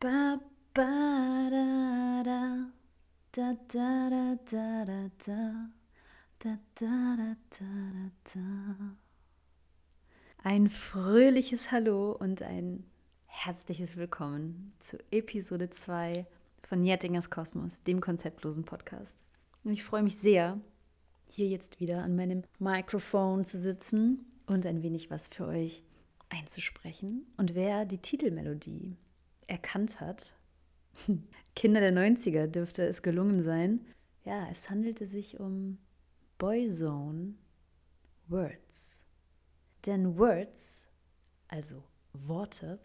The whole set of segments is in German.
Ba, ba, da, da. Da, da, da, da, da, da. Da, da, da, da, da, Ein fröhliches Hallo und ein herzliches Willkommen zu Episode 2 von Jettingers Kosmos, dem konzeptlosen Podcast. Und ich freue mich sehr, hier jetzt wieder an meinem Mikrofon zu sitzen und ein wenig was für euch einzusprechen. Und wer die Titelmelodie erkannt hat, Kinder der 90er dürfte es gelungen sein. Ja, es handelte sich um Boyzone Words. Denn Words, also Worte,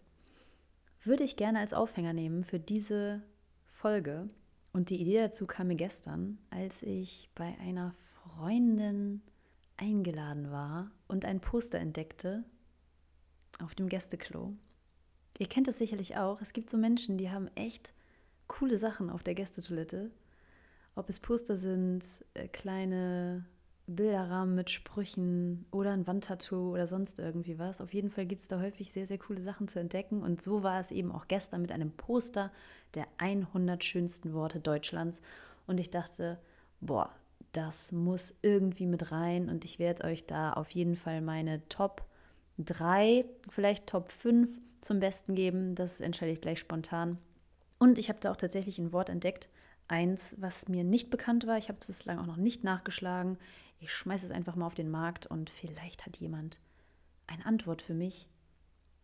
würde ich gerne als Aufhänger nehmen für diese Folge. Und die Idee dazu kam mir gestern, als ich bei einer Freundin eingeladen war und ein Poster entdeckte auf dem Gästeklo. Ihr kennt es sicherlich auch. Es gibt so Menschen, die haben echt coole Sachen auf der Gästetoilette. Ob es Poster sind, äh, kleine Bilderrahmen mit Sprüchen oder ein Wandtattoo oder sonst irgendwie was. Auf jeden Fall gibt es da häufig sehr, sehr coole Sachen zu entdecken. Und so war es eben auch gestern mit einem Poster der 100 schönsten Worte Deutschlands. Und ich dachte, boah, das muss irgendwie mit rein. Und ich werde euch da auf jeden Fall meine Top 3, vielleicht Top 5 zum Besten geben. Das entscheide ich gleich spontan. Und ich habe da auch tatsächlich ein Wort entdeckt. Eins, was mir nicht bekannt war. Ich habe es bislang auch noch nicht nachgeschlagen. Ich schmeiße es einfach mal auf den Markt und vielleicht hat jemand eine Antwort für mich.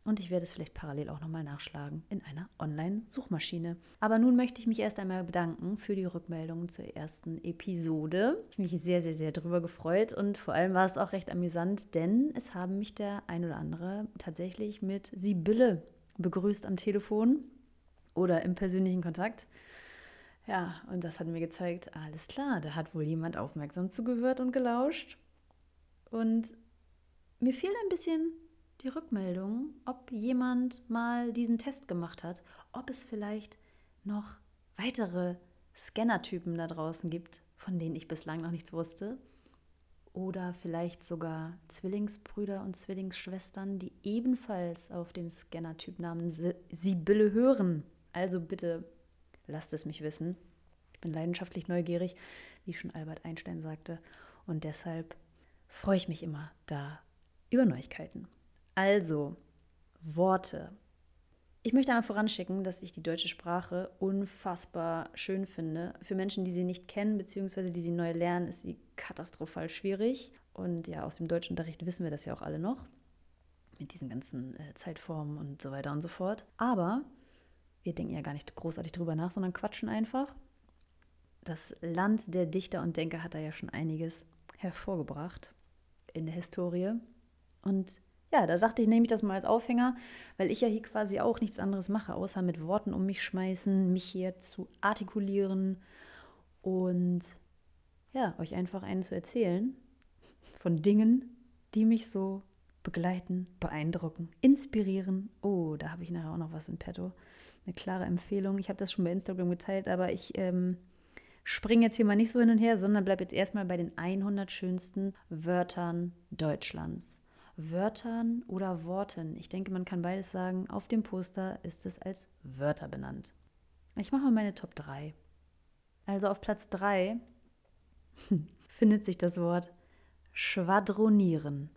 Und ich werde es vielleicht parallel auch nochmal nachschlagen in einer Online-Suchmaschine. Aber nun möchte ich mich erst einmal bedanken für die Rückmeldungen zur ersten Episode. Ich habe mich sehr, sehr, sehr darüber gefreut und vor allem war es auch recht amüsant, denn es haben mich der ein oder andere tatsächlich mit Sibylle begrüßt am Telefon oder im persönlichen Kontakt. Ja, und das hat mir gezeigt, alles klar, da hat wohl jemand aufmerksam zugehört und gelauscht. Und mir fehlt ein bisschen die Rückmeldung, ob jemand mal diesen Test gemacht hat, ob es vielleicht noch weitere Scannertypen da draußen gibt, von denen ich bislang noch nichts wusste. Oder vielleicht sogar Zwillingsbrüder und Zwillingsschwestern, die ebenfalls auf den Scannertyp namens Sibylle hören. Also bitte lasst es mich wissen. Ich bin leidenschaftlich neugierig, wie schon Albert Einstein sagte. Und deshalb freue ich mich immer da über Neuigkeiten. Also, Worte. Ich möchte einmal voranschicken, dass ich die deutsche Sprache unfassbar schön finde. Für Menschen, die sie nicht kennen, beziehungsweise die sie neu lernen, ist sie katastrophal schwierig. Und ja, aus dem Deutschunterricht wissen wir das ja auch alle noch. Mit diesen ganzen äh, Zeitformen und so weiter und so fort. Aber wir denken ja gar nicht großartig drüber nach, sondern quatschen einfach. Das Land der Dichter und Denker hat da ja schon einiges hervorgebracht in der Historie. Und ja, da dachte ich, nehme ich das mal als Aufhänger, weil ich ja hier quasi auch nichts anderes mache, außer mit Worten um mich schmeißen, mich hier zu artikulieren und ja, euch einfach einen zu erzählen von Dingen, die mich so begleiten, beeindrucken, inspirieren. Oh, da habe ich nachher auch noch was in petto. Eine klare Empfehlung. Ich habe das schon bei Instagram geteilt, aber ich ähm, springe jetzt hier mal nicht so hin und her, sondern bleibe jetzt erstmal bei den 100 schönsten Wörtern Deutschlands. Wörtern oder Worten. Ich denke, man kann beides sagen. Auf dem Poster ist es als Wörter benannt. Ich mache mal meine Top 3. Also auf Platz 3 findet sich das Wort schwadronieren.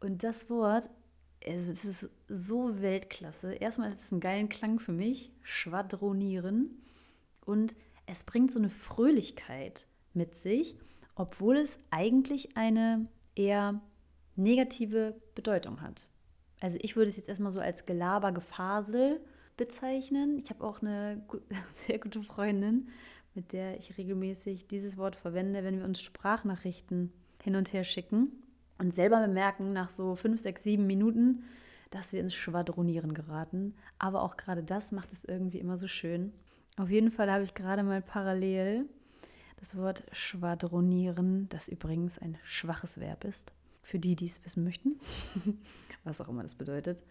Und das Wort, es ist so Weltklasse. Erstmal hat es einen geilen Klang für mich, schwadronieren. Und es bringt so eine Fröhlichkeit mit sich, obwohl es eigentlich eine eher negative Bedeutung hat. Also ich würde es jetzt erstmal so als Gelaber, Gefasel bezeichnen. Ich habe auch eine sehr gute Freundin, mit der ich regelmäßig dieses Wort verwende, wenn wir uns Sprachnachrichten hin und her schicken und selber bemerken nach so fünf, sechs, sieben Minuten, dass wir ins Schwadronieren geraten. Aber auch gerade das macht es irgendwie immer so schön. Auf jeden Fall habe ich gerade mal parallel das Wort Schwadronieren, das übrigens ein schwaches Verb ist, für die, die es wissen möchten, was auch immer das bedeutet,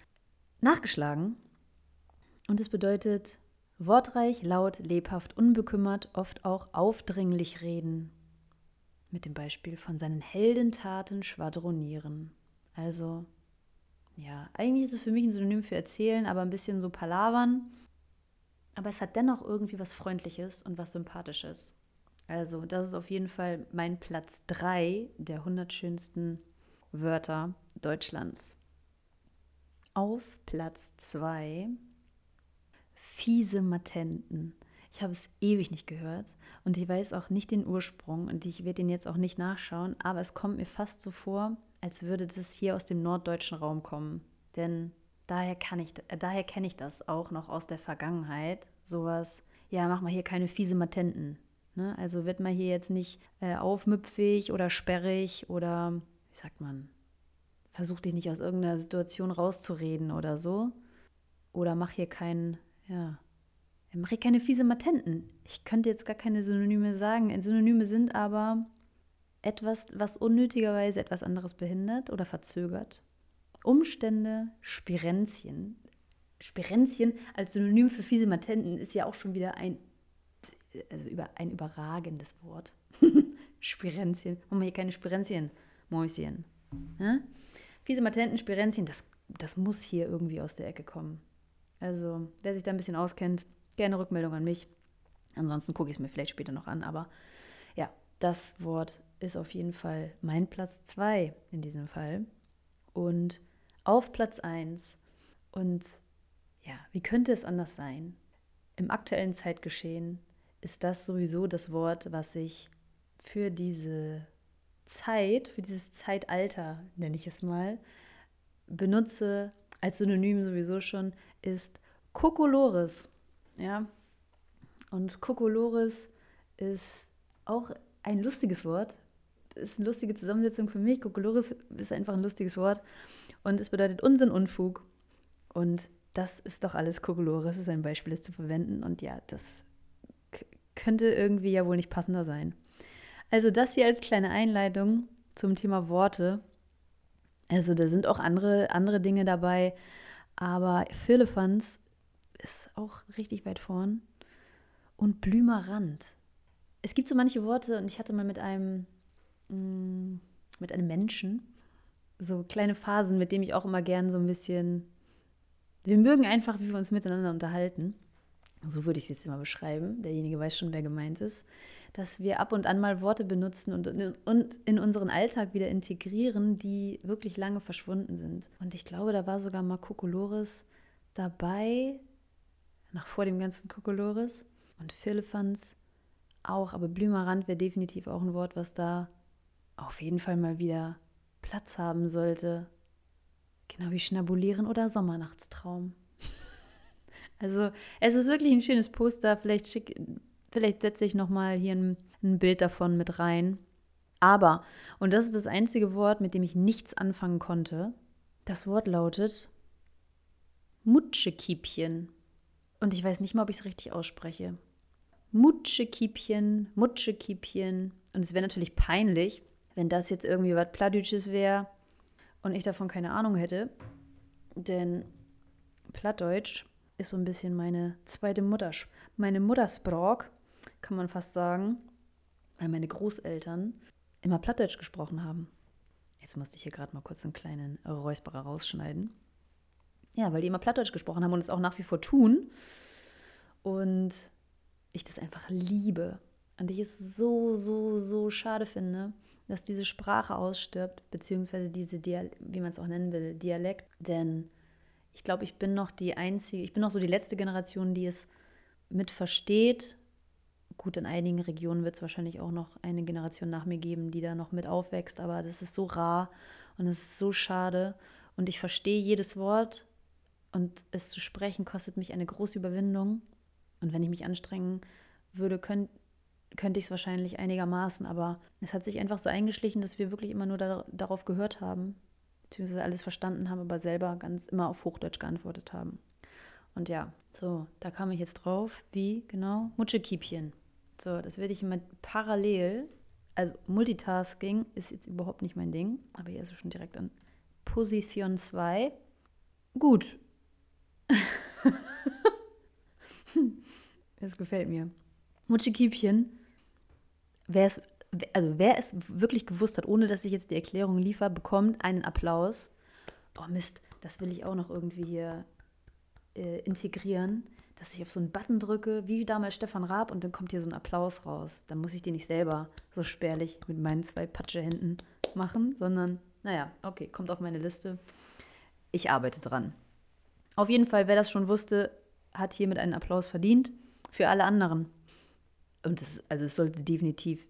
nachgeschlagen. Und es bedeutet wortreich, laut, lebhaft, unbekümmert, oft auch aufdringlich reden, mit dem Beispiel von seinen Heldentaten schwadronieren. Also, ja, eigentlich ist es für mich ein Synonym für erzählen, aber ein bisschen so palavern. aber es hat dennoch irgendwie was Freundliches und was Sympathisches. Also, das ist auf jeden Fall mein Platz 3 der 100 schönsten Wörter Deutschlands. Auf Platz 2 fiese Matenten. Ich habe es ewig nicht gehört und ich weiß auch nicht den Ursprung und ich werde den jetzt auch nicht nachschauen, aber es kommt mir fast so vor, als würde das hier aus dem norddeutschen Raum kommen. Denn daher, kann ich, äh, daher kenne ich das auch noch aus der Vergangenheit. Sowas, ja, mach mal hier keine fiese Matenten. Ne? Also wird man hier jetzt nicht äh, aufmüpfig oder sperrig oder, wie sagt man, versuch dich nicht aus irgendeiner Situation rauszureden oder so. Oder mach hier keinen, ja, mach hier keine fiese Matenten. Ich könnte jetzt gar keine Synonyme sagen. Synonyme sind aber etwas, was unnötigerweise etwas anderes behindert oder verzögert. Umstände, Spirenzien. Spirenzien als Synonym für fiese Matenten ist ja auch schon wieder ein, also über, ein überragendes Wort. Spirenzien. Machen wir hier keine Spirenzien, Mäuschen. Ja? Fiese Matenten, Spirenzien, das, das muss hier irgendwie aus der Ecke kommen. Also, wer sich da ein bisschen auskennt, gerne Rückmeldung an mich. Ansonsten gucke ich es mir vielleicht später noch an. Aber ja, das Wort ist auf jeden Fall mein Platz 2 in diesem Fall. Und auf Platz 1. Und ja, wie könnte es anders sein? Im aktuellen Zeitgeschehen ist das sowieso das Wort, was ich für diese Zeit, für dieses Zeitalter, nenne ich es mal, benutze, als Synonym sowieso schon, ist Kokolores. Ja. Und Kokolores ist auch ein lustiges Wort. Ist eine lustige Zusammensetzung für mich. Kokolores ist einfach ein lustiges Wort. Und es bedeutet Unsinn, Unfug. Und das ist doch alles Kokolores, ist ein Beispiel, das zu verwenden. Und ja, das könnte irgendwie ja wohl nicht passender sein. Also das hier als kleine Einleitung zum Thema Worte. Also da sind auch andere, andere Dinge dabei, aber Firlefanz ist auch richtig weit vorn. Und Blümerand. Es gibt so manche Worte und ich hatte mal mit einem, mm, mit einem Menschen so kleine Phasen, mit dem ich auch immer gern so ein bisschen, wir mögen einfach, wie wir uns miteinander unterhalten. So würde ich es jetzt immer beschreiben. Derjenige weiß schon, wer gemeint ist dass wir ab und an mal Worte benutzen und, in unseren Alltag wieder integrieren, die wirklich lange verschwunden sind. Und ich glaube, da war sogar mal Kokolores dabei, nach vor dem ganzen Kokolores und Philippans auch, aber Blümerand wäre definitiv auch ein Wort, was da auf jeden Fall mal wieder Platz haben sollte. Genau wie Schnabulieren oder Sommernachtstraum. Also es ist wirklich ein schönes Poster. Vielleicht schick, Vielleicht setze ich nochmal hier ein, ein Bild davon mit rein. Aber, und das ist das einzige Wort, mit dem ich nichts anfangen konnte, das Wort lautet Mutschekiepchen. Und ich weiß nicht mal, ob ich es richtig ausspreche. Mutschekiepchen, Mutschekiepchen. Und es wäre natürlich peinlich, wenn das jetzt irgendwie was Plattdeutsches wäre und ich davon keine Ahnung hätte. Denn Plattdeutsch ist so ein bisschen meine zweite Mutter, meine Muttersprach kann man fast sagen, weil meine Großeltern immer Plattdeutsch gesprochen haben. Jetzt musste ich hier gerade mal kurz einen kleinen Räusperer rausschneiden. Ja, weil die immer Plattdeutsch gesprochen haben und es auch nach wie vor tun. Und ich das einfach liebe. Und ich es so, so, so schade finde, dass diese Sprache ausstirbt, beziehungsweise diese, Dial wie man es auch nennen will, Dialekt. Denn ich glaube, ich bin noch die einzige, ich bin noch so die letzte Generation, die es mit versteht Gut, in einigen Regionen wird es wahrscheinlich auch noch eine Generation nach mir geben, die da noch mit aufwächst, aber das ist so rar und es ist so schade. Und ich verstehe jedes Wort und es zu sprechen kostet mich eine große Überwindung. Und wenn ich mich anstrengen würde, könnt, könnte ich es wahrscheinlich einigermaßen, aber es hat sich einfach so eingeschlichen, dass wir wirklich immer nur da, darauf gehört haben, beziehungsweise alles verstanden haben, aber selber ganz immer auf Hochdeutsch geantwortet haben. Und ja, so, da kam ich jetzt drauf. Wie genau? Mutschekiepchen. So, das werde ich immer parallel. Also Multitasking ist jetzt überhaupt nicht mein Ding, aber hier ist es schon direkt an Position 2. Gut. das gefällt mir. Mutschekiepchen. Wer es, also wer es wirklich gewusst hat, ohne dass ich jetzt die Erklärung liefere, bekommt einen Applaus. Boah, Mist, das will ich auch noch irgendwie hier äh, integrieren dass ich auf so einen Button drücke, wie damals Stefan Raab, und dann kommt hier so ein Applaus raus. Dann muss ich den nicht selber so spärlich mit meinen zwei Patschehänden machen, sondern, naja, okay, kommt auf meine Liste. Ich arbeite dran. Auf jeden Fall, wer das schon wusste, hat hiermit einen Applaus verdient. Für alle anderen. Und das, also es sollte definitiv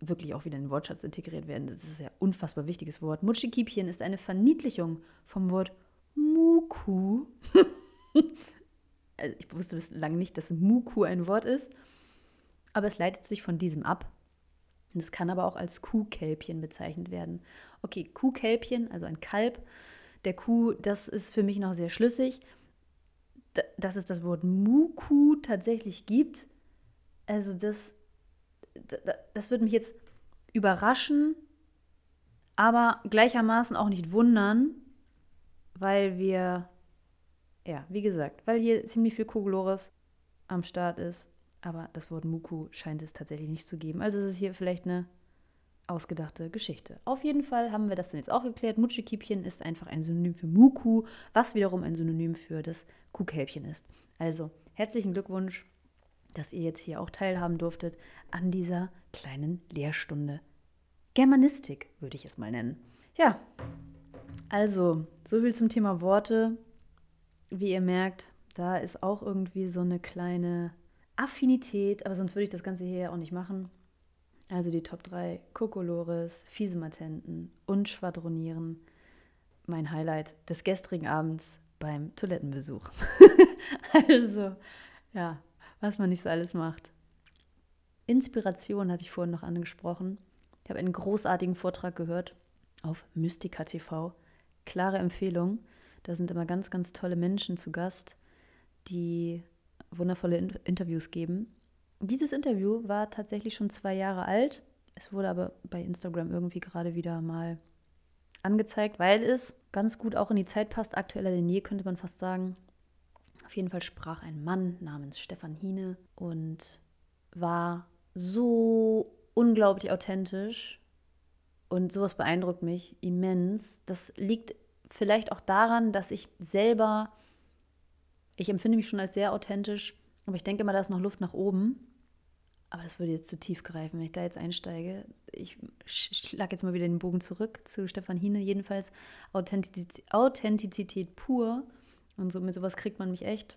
wirklich auch wieder in den Wortschatz integriert werden. Das ist ja ein unfassbar wichtiges Wort. Mutschikipchen ist eine Verniedlichung vom Wort Muku. also ich wusste bislang nicht, dass Muku ein Wort ist, aber es leitet sich von diesem ab. Es kann aber auch als Kuhkälbchen bezeichnet werden. Okay, Kuhkälbchen, also ein Kalb der Kuh, das ist für mich noch sehr schlüssig. Dass es das Wort Muku tatsächlich gibt, also das, das würde mich jetzt überraschen, aber gleichermaßen auch nicht wundern, weil wir ja, wie gesagt, weil hier ziemlich viel Kokolores am Start ist. Aber das Wort Muku scheint es tatsächlich nicht zu geben. Also ist es hier vielleicht eine ausgedachte Geschichte. Auf jeden Fall haben wir das dann jetzt auch geklärt. Mutschikipchen ist einfach ein Synonym für Muku, was wiederum ein Synonym für das Kuhkälbchen ist. Also herzlichen Glückwunsch, dass ihr jetzt hier auch teilhaben durftet an dieser kleinen Lehrstunde. Germanistik würde ich es mal nennen. Ja, also so viel zum Thema Worte wie ihr merkt, da ist auch irgendwie so eine kleine Affinität, aber sonst würde ich das Ganze hier ja auch nicht machen. Also die Top 3 Kokolores, Fiesematenten und Schwadronieren. Mein Highlight des gestrigen Abends beim Toilettenbesuch. also, ja, was man nicht so alles macht. Inspiration hatte ich vorhin noch angesprochen. Ich habe einen großartigen Vortrag gehört auf Mystica TV. Klare Empfehlung. Da sind immer ganz, ganz tolle Menschen zu Gast, die wundervolle In Interviews geben. Dieses Interview war tatsächlich schon zwei Jahre alt. Es wurde aber bei Instagram irgendwie gerade wieder mal angezeigt, weil es ganz gut auch in die Zeit passt. Aktueller denn je, könnte man fast sagen. Auf jeden Fall sprach ein Mann namens Stefan Hine und war so unglaublich authentisch. Und sowas beeindruckt mich immens. Das liegt vielleicht auch daran, dass ich selber, ich empfinde mich schon als sehr authentisch, aber ich denke immer, da ist noch Luft nach oben. Aber das würde jetzt zu tief greifen, wenn ich da jetzt einsteige. Ich schlage jetzt mal wieder den Bogen zurück zu Stefan Hine. Jedenfalls Authentizität, Authentizität pur. Und so mit sowas kriegt man mich echt.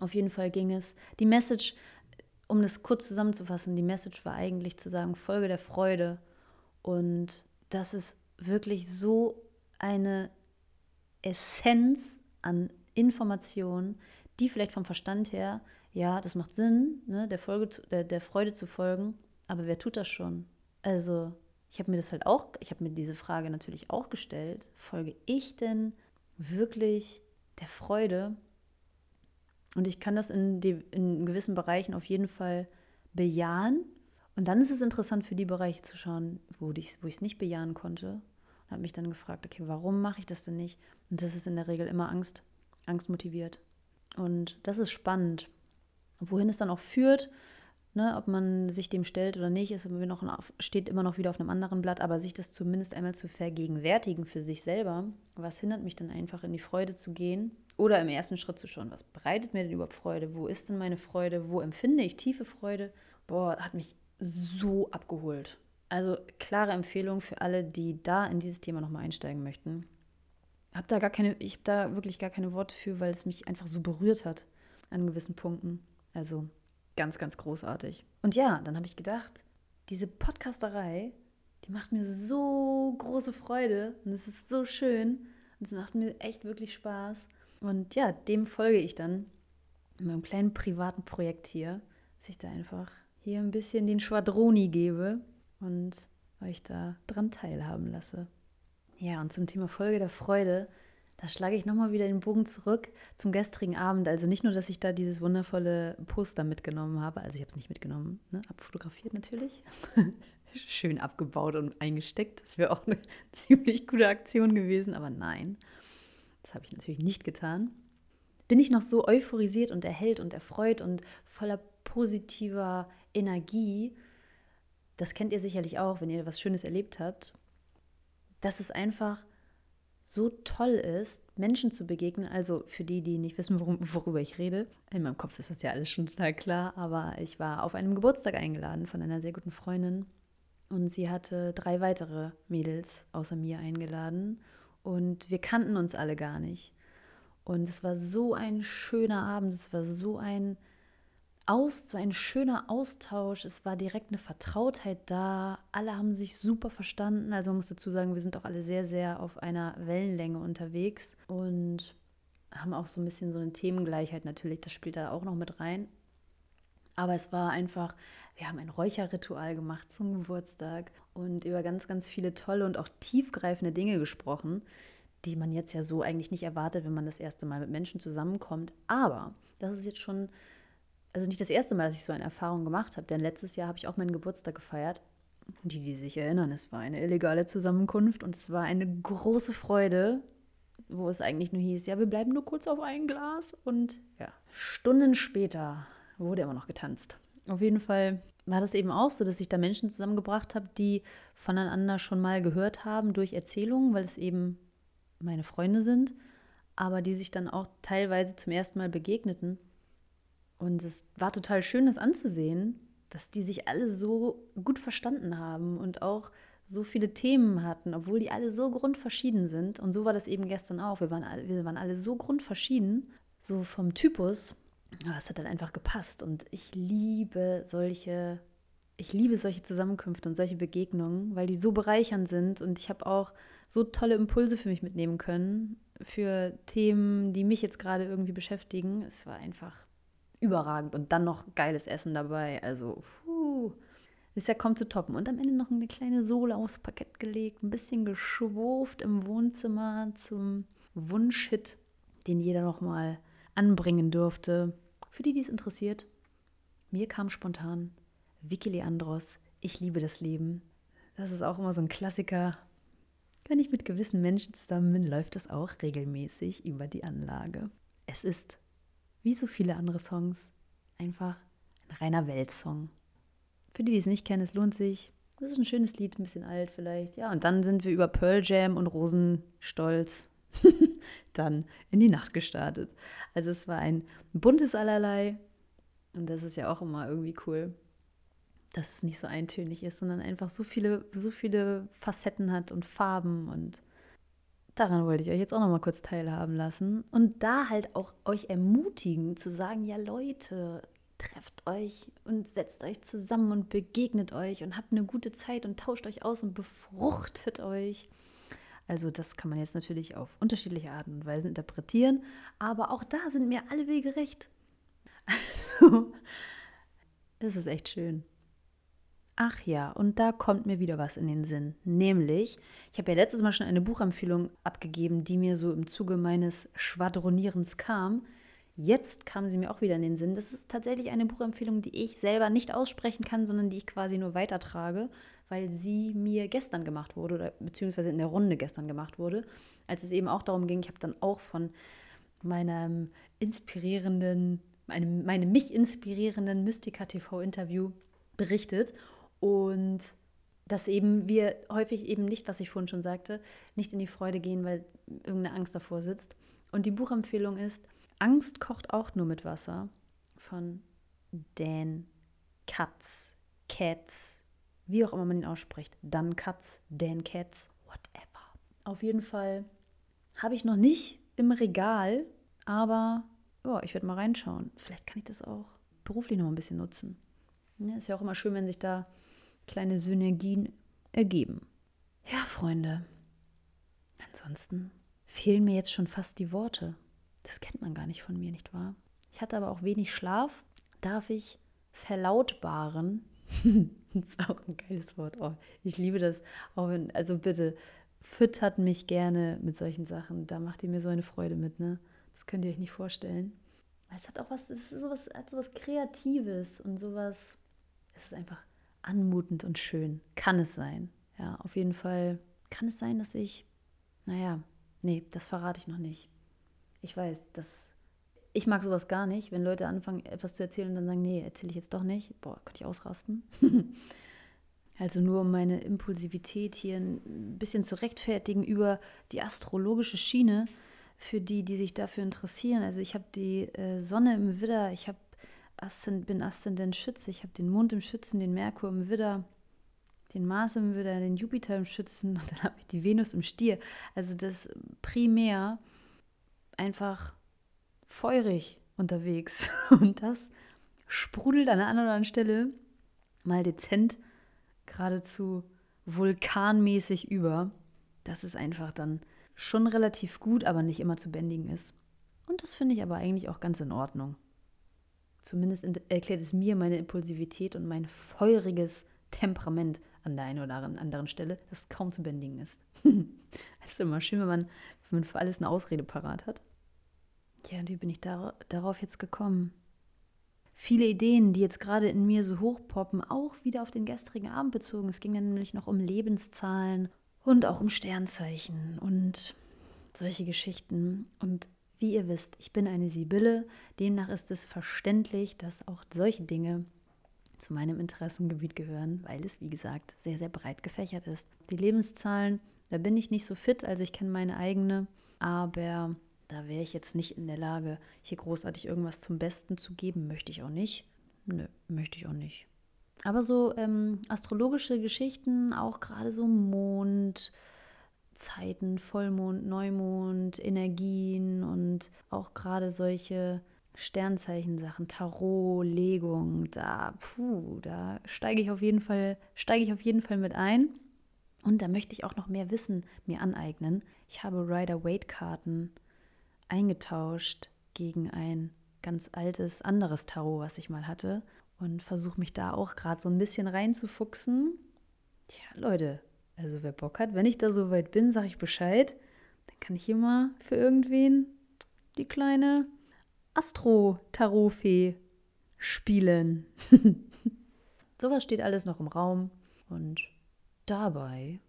Auf jeden Fall ging es. Die Message, um das kurz zusammenzufassen, die Message war eigentlich zu sagen, Folge der Freude. Und das ist wirklich so eine Essenz an Informationen, die vielleicht vom Verstand her, ja, das macht Sinn, ne, der, Folge, der, der Freude zu folgen, aber wer tut das schon? Also, ich habe mir das halt auch, ich habe mir diese Frage natürlich auch gestellt, folge ich denn wirklich der Freude? Und ich kann das in, die, in gewissen Bereichen auf jeden Fall bejahen. Und dann ist es interessant für die Bereiche zu schauen, wo ich es nicht bejahen konnte und habe mich dann gefragt, okay, warum mache ich das denn nicht? Und das ist in der Regel immer Angst, Angst motiviert. Und das ist spannend. Wohin es dann auch führt, ne, ob man sich dem stellt oder nicht, ist immer noch, steht immer noch wieder auf einem anderen Blatt, aber sich das zumindest einmal zu vergegenwärtigen für sich selber, was hindert mich dann einfach in die Freude zu gehen? Oder im ersten Schritt zu schauen, was bereitet mir denn überhaupt Freude? Wo ist denn meine Freude? Wo empfinde ich tiefe Freude? Boah, hat mich so abgeholt. Also klare Empfehlung für alle, die da in dieses Thema nochmal einsteigen möchten. Hab da gar keine, ich habe da wirklich gar keine Worte für, weil es mich einfach so berührt hat an gewissen Punkten. Also ganz, ganz großartig. Und ja, dann habe ich gedacht, diese Podcasterei, die macht mir so große Freude und es ist so schön und es macht mir echt wirklich Spaß. Und ja, dem folge ich dann in meinem kleinen privaten Projekt hier, dass ich da einfach hier ein bisschen den Schwadroni gebe und euch da dran teilhaben lasse. Ja, und zum Thema Folge der Freude, da schlage ich nochmal wieder den Bogen zurück zum gestrigen Abend. Also nicht nur, dass ich da dieses wundervolle Poster mitgenommen habe, also ich habe es nicht mitgenommen, ne? abfotografiert natürlich, schön abgebaut und eingesteckt. Das wäre auch eine ziemlich gute Aktion gewesen, aber nein, das habe ich natürlich nicht getan. Bin ich noch so euphorisiert und erhellt und erfreut und voller positiver Energie, das kennt ihr sicherlich auch, wenn ihr was Schönes erlebt habt, dass es einfach so toll ist, Menschen zu begegnen. Also für die, die nicht wissen, worum, worüber ich rede. In meinem Kopf ist das ja alles schon total klar. Aber ich war auf einem Geburtstag eingeladen von einer sehr guten Freundin. Und sie hatte drei weitere Mädels außer mir eingeladen. Und wir kannten uns alle gar nicht. Und es war so ein schöner Abend. Es war so ein aus, so ein schöner Austausch. Es war direkt eine Vertrautheit da. Alle haben sich super verstanden. Also man muss dazu sagen, wir sind auch alle sehr, sehr auf einer Wellenlänge unterwegs und haben auch so ein bisschen so eine Themengleichheit natürlich. Das spielt da auch noch mit rein. Aber es war einfach, wir haben ein Räucherritual gemacht zum Geburtstag und über ganz, ganz viele tolle und auch tiefgreifende Dinge gesprochen, die man jetzt ja so eigentlich nicht erwartet, wenn man das erste Mal mit Menschen zusammenkommt. Aber das ist jetzt schon also nicht das erste Mal, dass ich so eine Erfahrung gemacht habe, denn letztes Jahr habe ich auch meinen Geburtstag gefeiert. Die, die sich erinnern, es war eine illegale Zusammenkunft und es war eine große Freude, wo es eigentlich nur hieß, ja, wir bleiben nur kurz auf ein Glas und ja, Stunden später wurde immer noch getanzt. Auf jeden Fall war das eben auch so, dass ich da Menschen zusammengebracht habe, die voneinander schon mal gehört haben durch Erzählungen, weil es eben meine Freunde sind, aber die sich dann auch teilweise zum ersten Mal begegneten und es war total schön, das anzusehen, dass die sich alle so gut verstanden haben und auch so viele Themen hatten, obwohl die alle so grundverschieden sind. Und so war das eben gestern auch. Wir waren alle, wir waren alle so grundverschieden, so vom Typus. Aber es hat dann einfach gepasst. Und ich liebe solche, ich liebe solche Zusammenkünfte und solche Begegnungen, weil die so bereichernd sind. Und ich habe auch so tolle Impulse für mich mitnehmen können, für Themen, die mich jetzt gerade irgendwie beschäftigen. Es war einfach überragend und dann noch geiles Essen dabei. Also, puh, ist ja kaum zu toppen. Und am Ende noch eine kleine Sohle aufs Parkett gelegt, ein bisschen geschwurft im Wohnzimmer zum Wunschhit, den jeder noch mal anbringen durfte. Für die, die es interessiert, mir kam spontan Vicky Leandros, Ich liebe das Leben. Das ist auch immer so ein Klassiker. Wenn ich mit gewissen Menschen zusammen bin, läuft das auch regelmäßig über die Anlage. Es ist wie so viele andere Songs, einfach ein reiner Weltsong. Für die, die es nicht kennen, es lohnt sich. Das ist ein schönes Lied, ein bisschen alt vielleicht. Ja, und dann sind wir über Pearl Jam und Rosenstolz dann in die Nacht gestartet. Also es war ein buntes Allerlei. Und das ist ja auch immer irgendwie cool, dass es nicht so eintönig ist, sondern einfach so viele, so viele Facetten hat und Farben und daran wollte ich euch jetzt auch noch mal kurz teilhaben lassen und da halt auch euch ermutigen zu sagen, ja Leute, trefft euch und setzt euch zusammen und begegnet euch und habt eine gute Zeit und tauscht euch aus und befruchtet euch. Also das kann man jetzt natürlich auf unterschiedliche Arten und Weisen interpretieren, aber auch da sind mir alle Wege recht. Also, es ist echt schön. Ach ja, und da kommt mir wieder was in den Sinn. Nämlich, ich habe ja letztes Mal schon eine Buchempfehlung abgegeben, die mir so im Zuge meines Schwadronierens kam. Jetzt kam sie mir auch wieder in den Sinn. Das ist tatsächlich eine Buchempfehlung, die ich selber nicht aussprechen kann, sondern die ich quasi nur weitertrage, weil sie mir gestern gemacht wurde, oder beziehungsweise in der Runde gestern gemacht wurde, als es eben auch darum ging, ich habe dann auch von meinem inspirierenden, meinem, meinem mich inspirierenden Mystica TV-Interview berichtet. Und dass eben wir häufig eben nicht, was ich vorhin schon sagte, nicht in die Freude gehen, weil irgendeine Angst davor sitzt. Und die Buchempfehlung ist Angst kocht auch nur mit Wasser von Dan Katz, Katz, wie auch immer man ihn ausspricht. Dan Katz, Dan Katz, whatever. Auf jeden Fall habe ich noch nicht im Regal, aber oh, ich werde mal reinschauen. Vielleicht kann ich das auch beruflich noch ein bisschen nutzen. Ja, ist ja auch immer schön, wenn sich da kleine Synergien ergeben. Ja, Freunde, ansonsten fehlen mir jetzt schon fast die Worte. Das kennt man gar nicht von mir, nicht wahr? Ich hatte aber auch wenig Schlaf. Darf ich verlautbaren? das ist auch ein geiles Wort. Oh, ich liebe das. Wenn, also bitte, füttert mich gerne mit solchen Sachen. Da macht ihr mir so eine Freude mit, ne? Das könnt ihr euch nicht vorstellen. Es hat auch was, es ist sowas, hat sowas Kreatives und sowas. Es ist einfach anmutend und schön. Kann es sein. Ja, auf jeden Fall kann es sein, dass ich, naja, nee, das verrate ich noch nicht. Ich weiß, dass ich mag sowas gar nicht, wenn Leute anfangen, etwas zu erzählen und dann sagen, nee, erzähle ich jetzt doch nicht. Boah, könnte ich ausrasten. Also nur um meine Impulsivität hier ein bisschen zu rechtfertigen über die astrologische Schiene für die, die sich dafür interessieren. Also ich habe die äh, Sonne im Widder, ich hab Aszend, bin Aszendent Schütze, ich habe den Mond im Schützen, den Merkur im Widder, den Mars im Widder, den Jupiter im Schützen und dann habe ich die Venus im Stier. Also das primär einfach feurig unterwegs. Und das sprudelt an einer anderen Stelle mal dezent geradezu vulkanmäßig über. Das ist einfach dann schon relativ gut, aber nicht immer zu bändigen ist. Und das finde ich aber eigentlich auch ganz in Ordnung. Zumindest erklärt es mir meine Impulsivität und mein feuriges Temperament an der einen oder anderen Stelle, das kaum zu bändigen ist. Es ist immer schön, wenn man, wenn man für alles eine Ausrede parat hat. Ja, und wie bin ich dar darauf jetzt gekommen? Viele Ideen, die jetzt gerade in mir so hochpoppen, auch wieder auf den gestrigen Abend bezogen. Es ging ja nämlich noch um Lebenszahlen und auch um Sternzeichen und solche Geschichten. Und wie ihr wisst, ich bin eine Sibylle, demnach ist es verständlich, dass auch solche Dinge zu meinem Interessengebiet gehören, weil es, wie gesagt, sehr, sehr breit gefächert ist. Die Lebenszahlen, da bin ich nicht so fit, also ich kenne meine eigene, aber da wäre ich jetzt nicht in der Lage, hier großartig irgendwas zum Besten zu geben, möchte ich auch nicht. Nö, möchte ich auch nicht. Aber so ähm, astrologische Geschichten, auch gerade so Mondzeiten, Vollmond, Neumond, Energien und auch gerade solche Sternzeichen-Sachen, Tarot, Legung, da, puh, da steige ich auf jeden Fall, steige ich auf jeden Fall mit ein. Und da möchte ich auch noch mehr Wissen mir aneignen. Ich habe Rider-Waite-Karten eingetauscht gegen ein ganz altes anderes Tarot, was ich mal hatte. Und versuche mich da auch gerade so ein bisschen reinzufuchsen. Tja, Leute, also wer Bock hat, wenn ich da so weit bin, sage ich Bescheid. Dann kann ich hier mal für irgendwen die kleine Astro-Tarot-Fee spielen. Sowas steht alles noch im Raum. Und dabei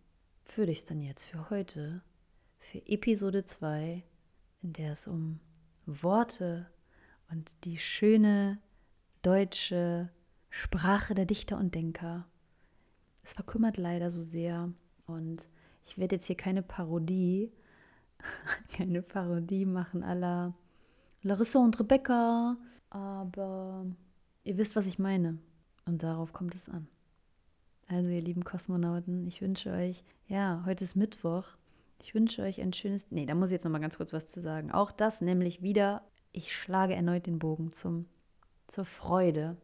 würde ich es dann jetzt für heute, für Episode 2, in der es um Worte und die schöne deutsche Sprache der Dichter und Denker. Es verkümmert leider so sehr. Und ich werde jetzt hier keine Parodie, keine Parodie machen aller Larissa und Rebecca, aber ihr wisst, was ich meine. Und darauf kommt es an. Also, ihr lieben Kosmonauten, ich wünsche euch, ja, heute ist Mittwoch. Ich wünsche euch ein schönes. Nee, da muss ich jetzt noch mal ganz kurz was zu sagen. Auch das nämlich wieder, ich schlage erneut den Bogen zum, zur Freude.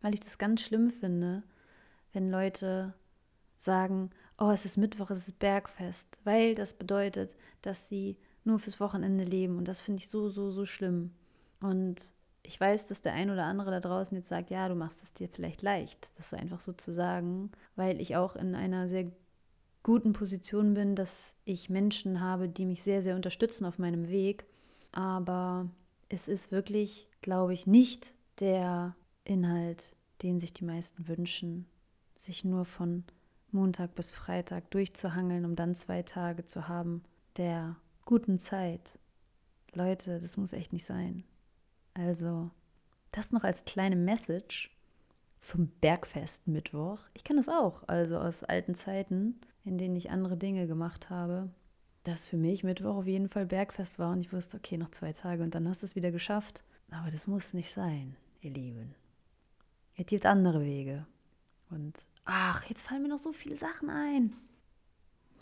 Weil ich das ganz schlimm finde, wenn Leute sagen, oh, es ist Mittwoch, es ist Bergfest, weil das bedeutet, dass sie nur fürs Wochenende leben. Und das finde ich so, so, so schlimm. Und ich weiß, dass der ein oder andere da draußen jetzt sagt, ja, du machst es dir vielleicht leicht, das einfach so zu sagen, weil ich auch in einer sehr guten Position bin, dass ich Menschen habe, die mich sehr, sehr unterstützen auf meinem Weg. Aber es ist wirklich, glaube ich, nicht der Inhalt, den sich die meisten wünschen, sich nur von Montag bis Freitag durchzuhangeln, um dann zwei Tage zu haben, der guten Zeit. Leute, das muss echt nicht sein. Also, das noch als kleine Message zum Bergfest Mittwoch. Ich kann das auch, also aus alten Zeiten, in denen ich andere Dinge gemacht habe, dass für mich Mittwoch auf jeden Fall Bergfest war und ich wusste, okay, noch zwei Tage und dann hast du es wieder geschafft. Aber das muss nicht sein, ihr Lieben. Es gibt andere Wege. Und ach, jetzt fallen mir noch so viele Sachen ein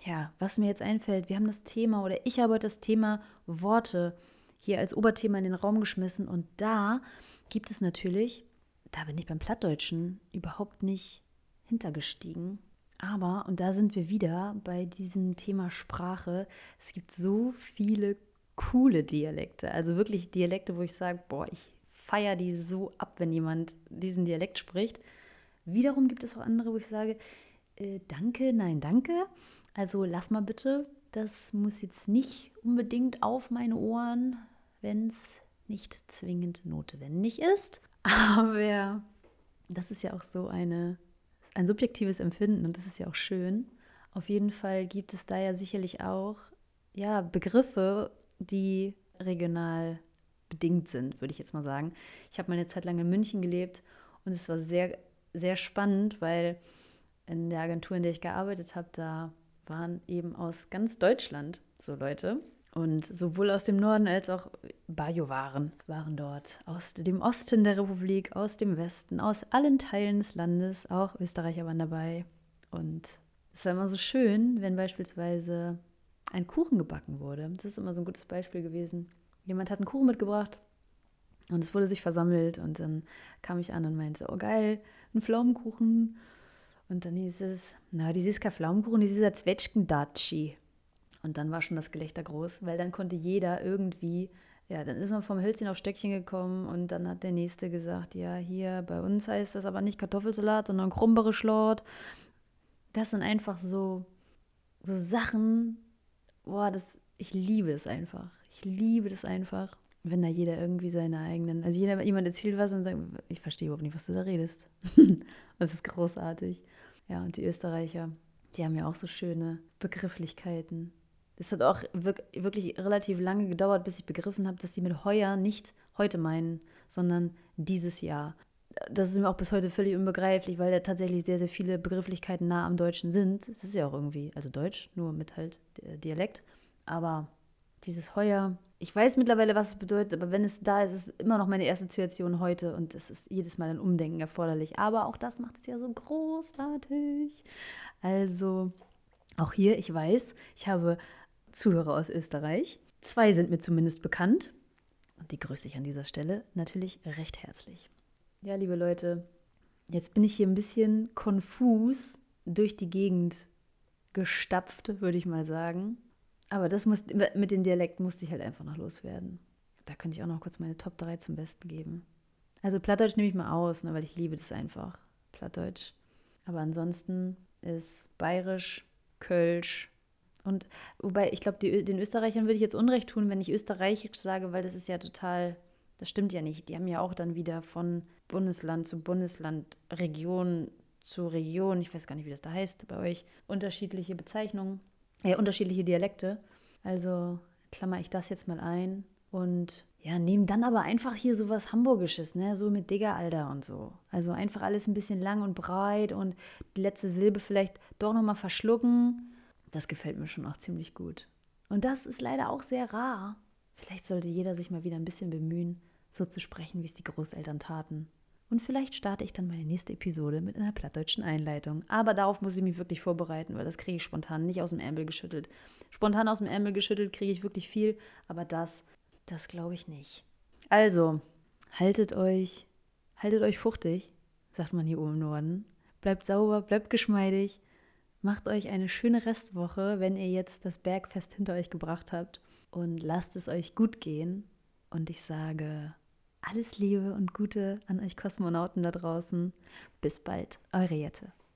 ja, was mir jetzt einfällt, wir haben das Thema oder ich habe heute das Thema Worte hier als Oberthema in den Raum geschmissen und da gibt es natürlich, da bin ich beim Plattdeutschen überhaupt nicht hintergestiegen. Aber, und da sind wir wieder bei diesem Thema Sprache, es gibt so viele coole Dialekte. Also wirklich Dialekte, wo ich sage, boah, ich feiere die so ab, wenn jemand diesen Dialekt spricht. Wiederum gibt es auch andere, wo ich sage, äh, danke, nein, danke. Also lass mal bitte, das muss jetzt nicht unbedingt auf meine Ohren, wenn es nicht zwingend notwendig ist. Aber das ist ja auch so eine, ein subjektives Empfinden und das ist ja auch schön. Auf jeden Fall gibt es da ja sicherlich auch ja, Begriffe, die regional bedingt sind, würde ich jetzt mal sagen. Ich habe meine Zeit lang in München gelebt und es war sehr, sehr spannend, weil in der Agentur, in der ich gearbeitet habe, da waren eben aus ganz Deutschland so Leute. Und sowohl aus dem Norden als auch Bajo-Waren waren dort. Aus dem Osten der Republik, aus dem Westen, aus allen Teilen des Landes. Auch Österreicher waren dabei. Und es war immer so schön, wenn beispielsweise ein Kuchen gebacken wurde. Das ist immer so ein gutes Beispiel gewesen. Jemand hat einen Kuchen mitgebracht und es wurde sich versammelt und dann kam ich an und meinte, oh geil, ein Pflaumenkuchen. Und dann hieß es, na, das ist kein Pflaumenkuchen, das ist ein Zwetschgendatschi. Und dann war schon das Gelächter groß, weil dann konnte jeder irgendwie, ja, dann ist man vom Hölzchen auf Stöckchen gekommen und dann hat der Nächste gesagt, ja, hier bei uns heißt das aber nicht Kartoffelsalat, sondern Krumbere-Schlort. Das sind einfach so, so Sachen, boah, das, ich liebe das einfach. Ich liebe das einfach, wenn da jeder irgendwie seine eigenen, also jeder, jemand erzählt was und sagt, ich verstehe überhaupt nicht, was du da redest. das ist großartig. Ja, und die Österreicher, die haben ja auch so schöne Begrifflichkeiten. Es hat auch wirklich relativ lange gedauert, bis ich begriffen habe, dass sie mit heuer nicht heute meinen, sondern dieses Jahr. Das ist mir auch bis heute völlig unbegreiflich, weil ja tatsächlich sehr, sehr viele Begrifflichkeiten nah am Deutschen sind. Es ist ja auch irgendwie, also Deutsch, nur mit halt Dialekt. Aber dieses heuer, ich weiß mittlerweile, was es bedeutet, aber wenn es da ist, ist es immer noch meine erste Situation heute und es ist jedes Mal ein Umdenken erforderlich. Aber auch das macht es ja so großartig. Also, auch hier, ich weiß, ich habe Zuhörer aus Österreich. Zwei sind mir zumindest bekannt. Und die grüße ich an dieser Stelle natürlich recht herzlich. Ja, liebe Leute, jetzt bin ich hier ein bisschen konfus durch die Gegend gestapft, würde ich mal sagen. Aber das muss, mit den Dialekten musste ich halt einfach noch loswerden. Da könnte ich auch noch kurz meine Top 3 zum Besten geben. Also Plattdeutsch nehme ich mal aus, ne, weil ich liebe das einfach. Plattdeutsch. Aber ansonsten ist Bayerisch, Kölsch, und wobei, ich glaube, den Österreichern würde ich jetzt Unrecht tun, wenn ich österreichisch sage, weil das ist ja total, das stimmt ja nicht. Die haben ja auch dann wieder von Bundesland zu Bundesland, Region zu Region, ich weiß gar nicht, wie das da heißt bei euch, unterschiedliche Bezeichnungen, äh, unterschiedliche Dialekte. Also klammer ich das jetzt mal ein und ja, nehmen dann aber einfach hier so was Hamburgisches, ne? So mit Digger, Alter und so. Also einfach alles ein bisschen lang und breit und die letzte Silbe vielleicht doch nochmal verschlucken das gefällt mir schon auch ziemlich gut. Und das ist leider auch sehr rar. Vielleicht sollte jeder sich mal wieder ein bisschen bemühen, so zu sprechen, wie es die Großeltern taten. Und vielleicht starte ich dann meine nächste Episode mit einer plattdeutschen Einleitung. Aber darauf muss ich mich wirklich vorbereiten, weil das kriege ich spontan nicht aus dem Ärmel geschüttelt. Spontan aus dem Ärmel geschüttelt kriege ich wirklich viel, aber das, das glaube ich nicht. Also, haltet euch, haltet euch fuchtig, sagt man hier oben im Norden. Bleibt sauber, bleibt geschmeidig Macht euch eine schöne Restwoche, wenn ihr jetzt das Bergfest hinter euch gebracht habt und lasst es euch gut gehen. Und ich sage alles Liebe und Gute an euch Kosmonauten da draußen. Bis bald, eure Jette.